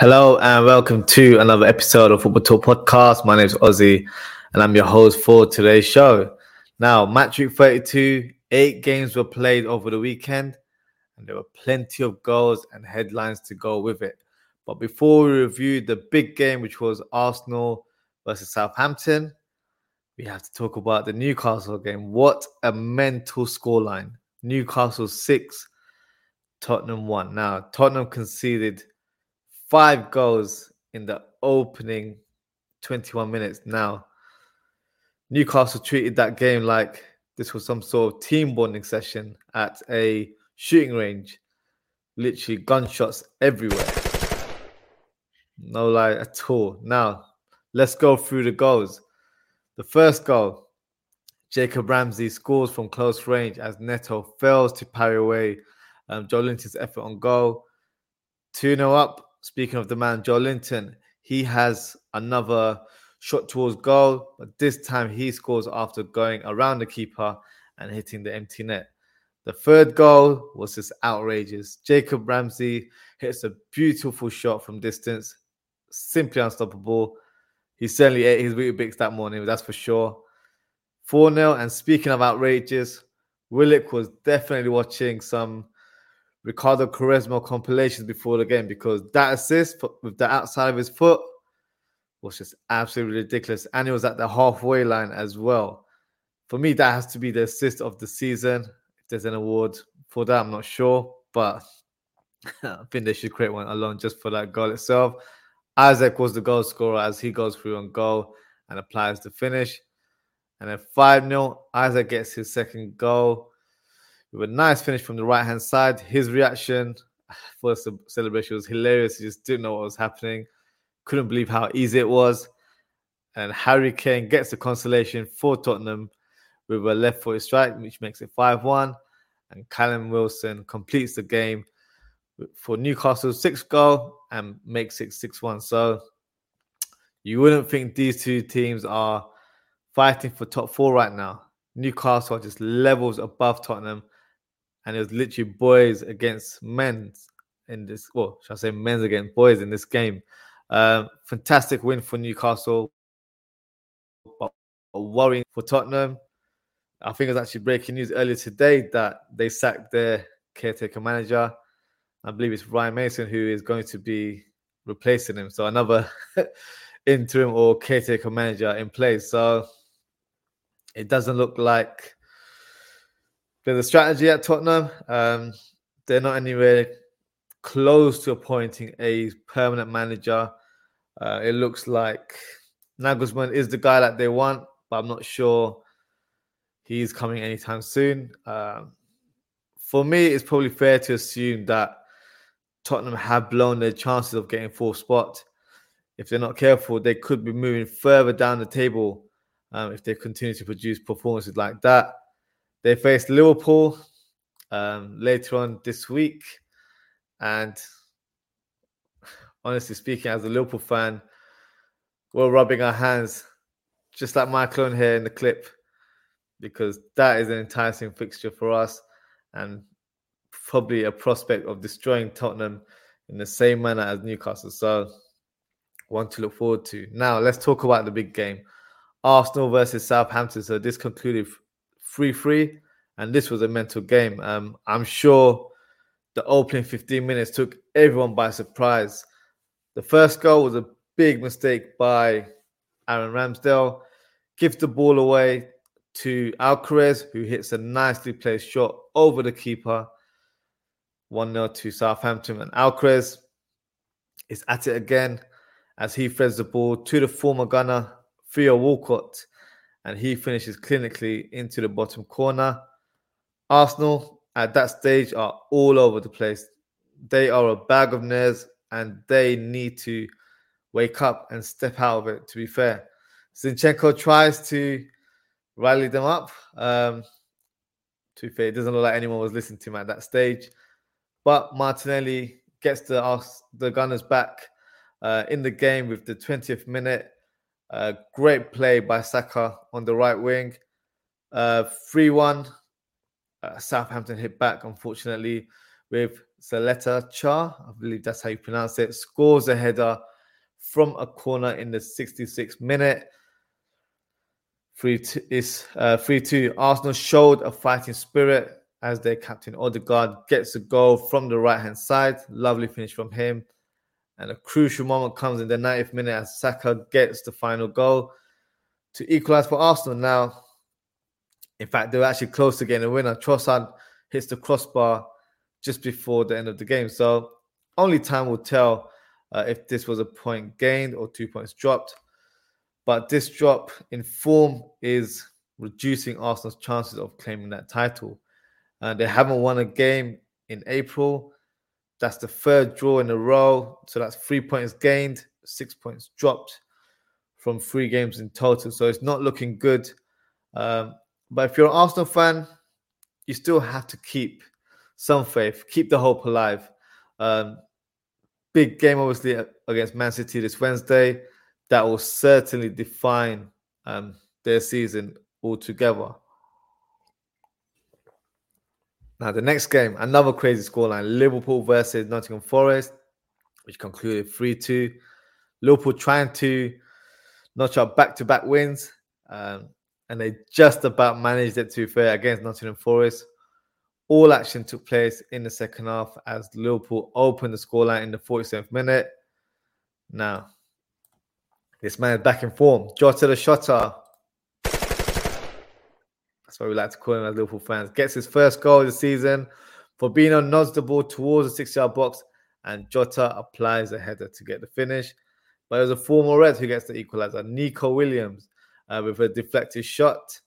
Hello and welcome to another episode of Football Talk Podcast. My name is Ozzie and I'm your host for today's show. Now, match week 32, eight games were played over the weekend and there were plenty of goals and headlines to go with it. But before we review the big game, which was Arsenal versus Southampton, we have to talk about the Newcastle game. What a mental scoreline! Newcastle six, Tottenham one. Now, Tottenham conceded five goals in the opening 21 minutes. Now, Newcastle treated that game like this was some sort of team bonding session at a shooting range. Literally gunshots everywhere. No lie at all. Now, let's go through the goals. The first goal, Jacob Ramsey scores from close range as Neto fails to parry away um, Joelinton's effort on goal. 2 0 up. Speaking of the man, Joelinton, he has another shot towards goal, but this time he scores after going around the keeper and hitting the empty net. The third goal was just outrageous. Jacob Ramsey hits a beautiful shot from distance, simply unstoppable. He certainly ate his Weetabix that morning, that's for sure. 4 0. And speaking of outrageous, Willock was definitely watching some Ricardo Quaresma compilations before the game because that assist with the outside of his foot was just absolutely ridiculous. And he was at the halfway line as well. For me, that has to be the assist of the season. If there's an award for that, I'm not sure. But I think they should create one alone just for that goal itself. Isak was the goal scorer as he goes through on goal and applies the finish. And then 5 0, Isak gets his second goal with a nice finish from the right hand side. His reaction for the celebration was hilarious. He just didn't know what was happening, couldn't believe how easy it was. And Harry Kane gets the consolation for Tottenham with a left footed strike, which makes it 5 1. And Callum Wilson completes the game for Newcastle's sixth goal and makes it 6 1. So you wouldn't think these two teams are fighting for top four right now. Newcastle are just levels above Tottenham, and it was literally boys against men in this. Well, should I say men's against boys in this game? Um, fantastic win for Newcastle, but worrying for Tottenham. I think it was actually breaking news earlier today that they sacked their caretaker manager. I believe it's Ryan Mason who is going to be replacing him. So another interim or caretaker manager in place. So it doesn't look like there's a strategy at Tottenham. Um, they're not anywhere close to appointing a permanent manager. Uh, it looks like Nagelsmann is the guy that they want, but I'm not sure he's coming anytime soon. Um, for me, it's probably fair to assume that Tottenham have blown their chances of getting fourth spot. If they're not careful, they could be moving further down the table um, if they continue to produce performances like that. They face Liverpool um, later on this week. And honestly speaking, as a Liverpool fan, we're rubbing our hands, just like my clone here in the clip, because that is an enticing fixture for us. And probably a prospect of destroying Tottenham in the same manner as Newcastle. So, one to look forward to. Now, let's talk about the big game Arsenal versus Southampton. So, this concluded 3 3, and this was a mental game. Um, I'm sure the opening 15 minutes took everyone by surprise. The first goal was a big mistake by Aaron Ramsdale. Gives the ball away to Alcaraz, who hits a nicely placed shot over the keeper 1 0 to Southampton. And Alcaraz is at it again as he threads the ball to the former gunner, Theo Walcott, and he finishes clinically into the bottom corner. Arsenal at that stage are all over the place. They are a bag of nerves and they need to wake up and step out of it, to be fair. Zinchenko tries to rally them up. Um, to be fair, it doesn't look like anyone was listening to him at that stage. But Martinelli gets the the Gunners back uh, in the game with the 20th minute. Uh, great play by Saka on the right wing. Uh, 3 1 uh, Southampton hit back, unfortunately, with Caleta-Car, I believe that's how you pronounce it, scores a header from a corner in the 66th minute. 3 2 is uh, 3 2. Arsenal showed a fighting spirit as their captain Odegaard gets a goal from the right hand side. Lovely finish from him. And a crucial moment comes in the 90th minute as Saka gets the final goal to equalize for Arsenal. Now, in fact, they were actually close to getting a winner. Trossard hits the crossbar just before the end of the game. So only time will tell uh, if this was a point gained or two points dropped. But this drop in form is reducing Arsenal's chances of claiming that title. Uh, they haven't won a game in April. That's the third draw in a row. So that's three points gained, six points dropped from three games in total. So it's not looking good. Um, but if you're an Arsenal fan, you still have to keep some faith, keep the hope alive. Um, big game, obviously, against Man City this Wednesday. That will certainly define um, their season altogether. Now, the next game, another crazy scoreline Liverpool versus Nottingham Forest, which concluded 3 2. Liverpool trying to notch up back to back wins, um, and they just about managed it to fair against Nottingham Forest. All action took place in the second half as Liverpool opened the scoreline in the 47th minute. Now, this man is back in form. Jota the Shotter. What we like to call him as Liverpool fans. Gets his first goal of the season. Fabinho nods the ball towards the six yard box, and Jota applies a header to get the finish. But it was a former red who gets the equalizer. Neco Williams uh, with a deflected shot.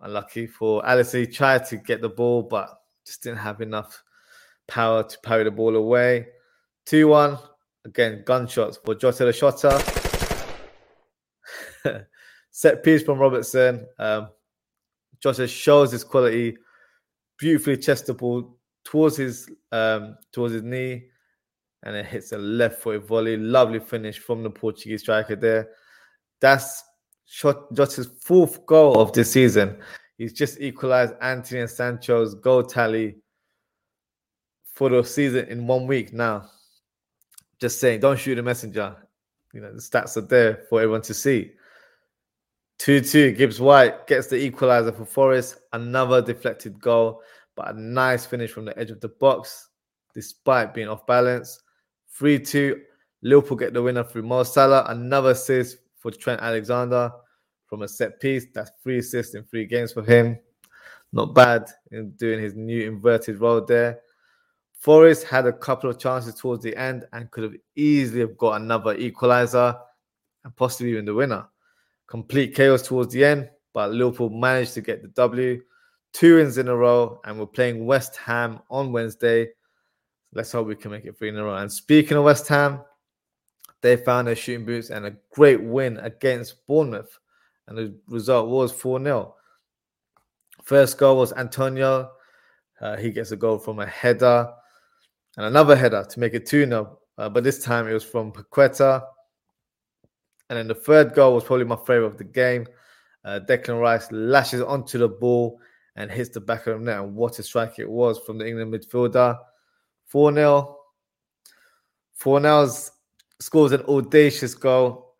Unlucky for Alisson. He tried to get the ball, but just didn't have enough power to parry the ball away. 2 1. Again, gunshots for Jota the Shotter. Set piece from Robertson. Um, Jota shows his quality. Beautifully chest ball towards his um, towards his knee, and it hits a left footed volley. Lovely finish from the Portuguese striker there. That's shot Jota's fourth goal of the season. He's just equalized Antony and Sancho's goal tally for the season in one week now. Just saying, don't shoot the messenger. You know, the stats are there for everyone to see. 2 2. Gibbs White gets the equalizer for Forest. Another deflected goal, but a nice finish from the edge of the box, despite being off balance. 3 2. Liverpool get the winner through Mo Salah. Another assist for Trent Alexander from a set piece. That's three assists in three games for him. Not bad in doing his new inverted role there. Forest had a couple of chances towards the end and could have easily have got another equalizer and possibly even the winner. Complete chaos towards the end, but Liverpool managed to get the W. Two wins in a row, and we're playing West Ham on Wednesday. Let's hope we can make it three in a row. And speaking of West Ham, they found their shooting boots and a great win against Bournemouth. And the result was 4 0. First goal was Antonio. Uh, he gets a goal from a header and another header to make it 2 0. Uh, but this time it was from Paqueta. And then the third goal was probably my favorite of the game. Uh, Declan Rice lashes onto the ball and hits the back of the net. And what a strike it was from the England midfielder. 4 0. Fornals scores an audacious goal.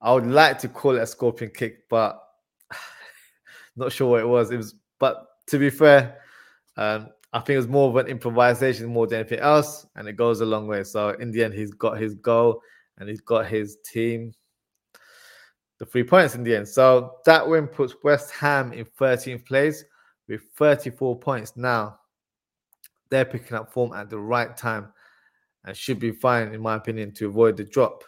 I would like to call it a scorpion kick, but not sure what it was. It was, but to be fair, um, I think it was more of an improvisation more than anything else, and it goes a long way. So in the end, he's got his goal and he's got his team the three points in the end. So that win puts West Ham in 13th place with 34 points now. They're picking up form at the right time and should be fine, in my opinion, to avoid the drop.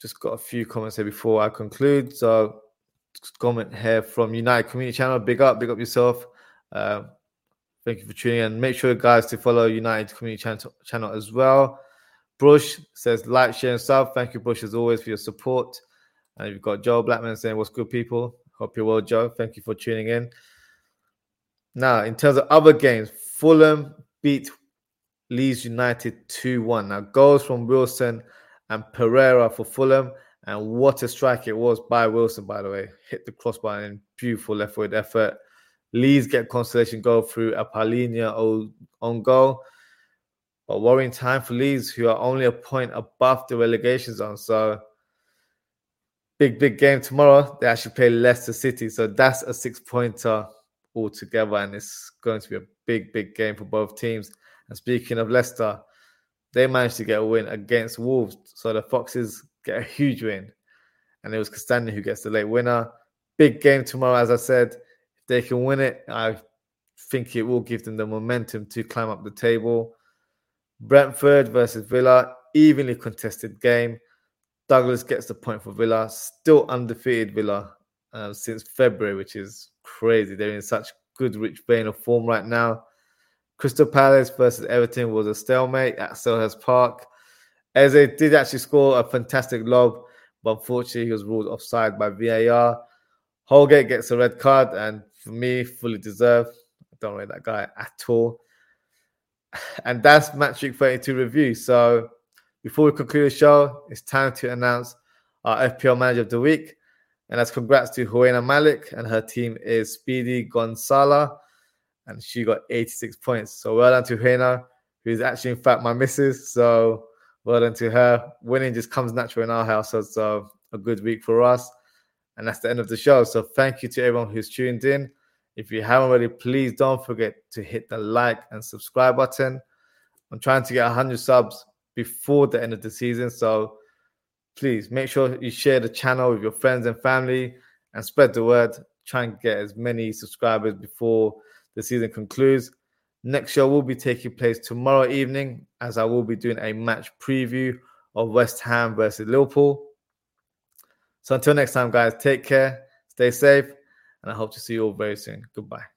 Just got a few comments here before I conclude. So, comment here from United Community Channel. Big up, big up yourself. Uh, thank you for tuning in. Make sure, guys, to follow United Community channel, channel as well. Brush says like, share, and sub. Thank you, Brush, as always, for your support. And you've got Joe Blackman saying, What's good, people? Hope you're well, Joe. Thank you for tuning in. Now, in terms of other games, Fulham beat Leeds United 2 1. Now, goals from Wilson and Pereira for Fulham. And what a strike it was by Wilson, by the way. Hit the crossbar in beautiful left foot effort. Leeds get consolation goal through a Palhinha on goal. But worrying time for Leeds, who are only a point above the relegation zone. So big, big game tomorrow. They actually play Leicester City. So that's a six pointer altogether. And it's going to be a big, big game for both teams. And speaking of Leicester, they managed to get a win against Wolves. So the Foxes get a huge win. And it was Castagne who gets the late winner. Big game tomorrow, as I said. If they can win it, I think it will give them the momentum to climb up the table. Brentford versus Villa, evenly contested game. Douglas gets the point for Villa, still undefeated Villa uh, since February, which is crazy. They're in such good, rich vein of form right now. Crystal Palace versus Everton was a stalemate at Selhurst Park. Eze did actually score a fantastic lob, but unfortunately he was ruled offside by VAR. Holgate gets a red card, and for me, fully deserved. I don't rate that guy at all. And that's Match Week 32 review. So before we conclude the show, it's time to announce our FPL Manager of the Week. And that's congrats to Huena Malik, and her team is Speedy Gonzala, and she got 86 points. So well done to Huena, who's actually, in fact, my missus. So well done to her. Winning just comes natural in our house. So it's a good week for us. And that's the end of the show. So thank you to everyone who's tuned in. If you haven't already, please don't forget to hit the like and subscribe button. I'm trying to get 100 subs before the end of the season. So please make sure you share the channel with your friends and family and spread the word. Try and get as many subscribers before the season concludes. Next show will be taking place tomorrow evening as I will be doing a match preview of West Ham versus Liverpool. So until next time, guys, take care, stay safe, and I hope to see you all very soon. Goodbye.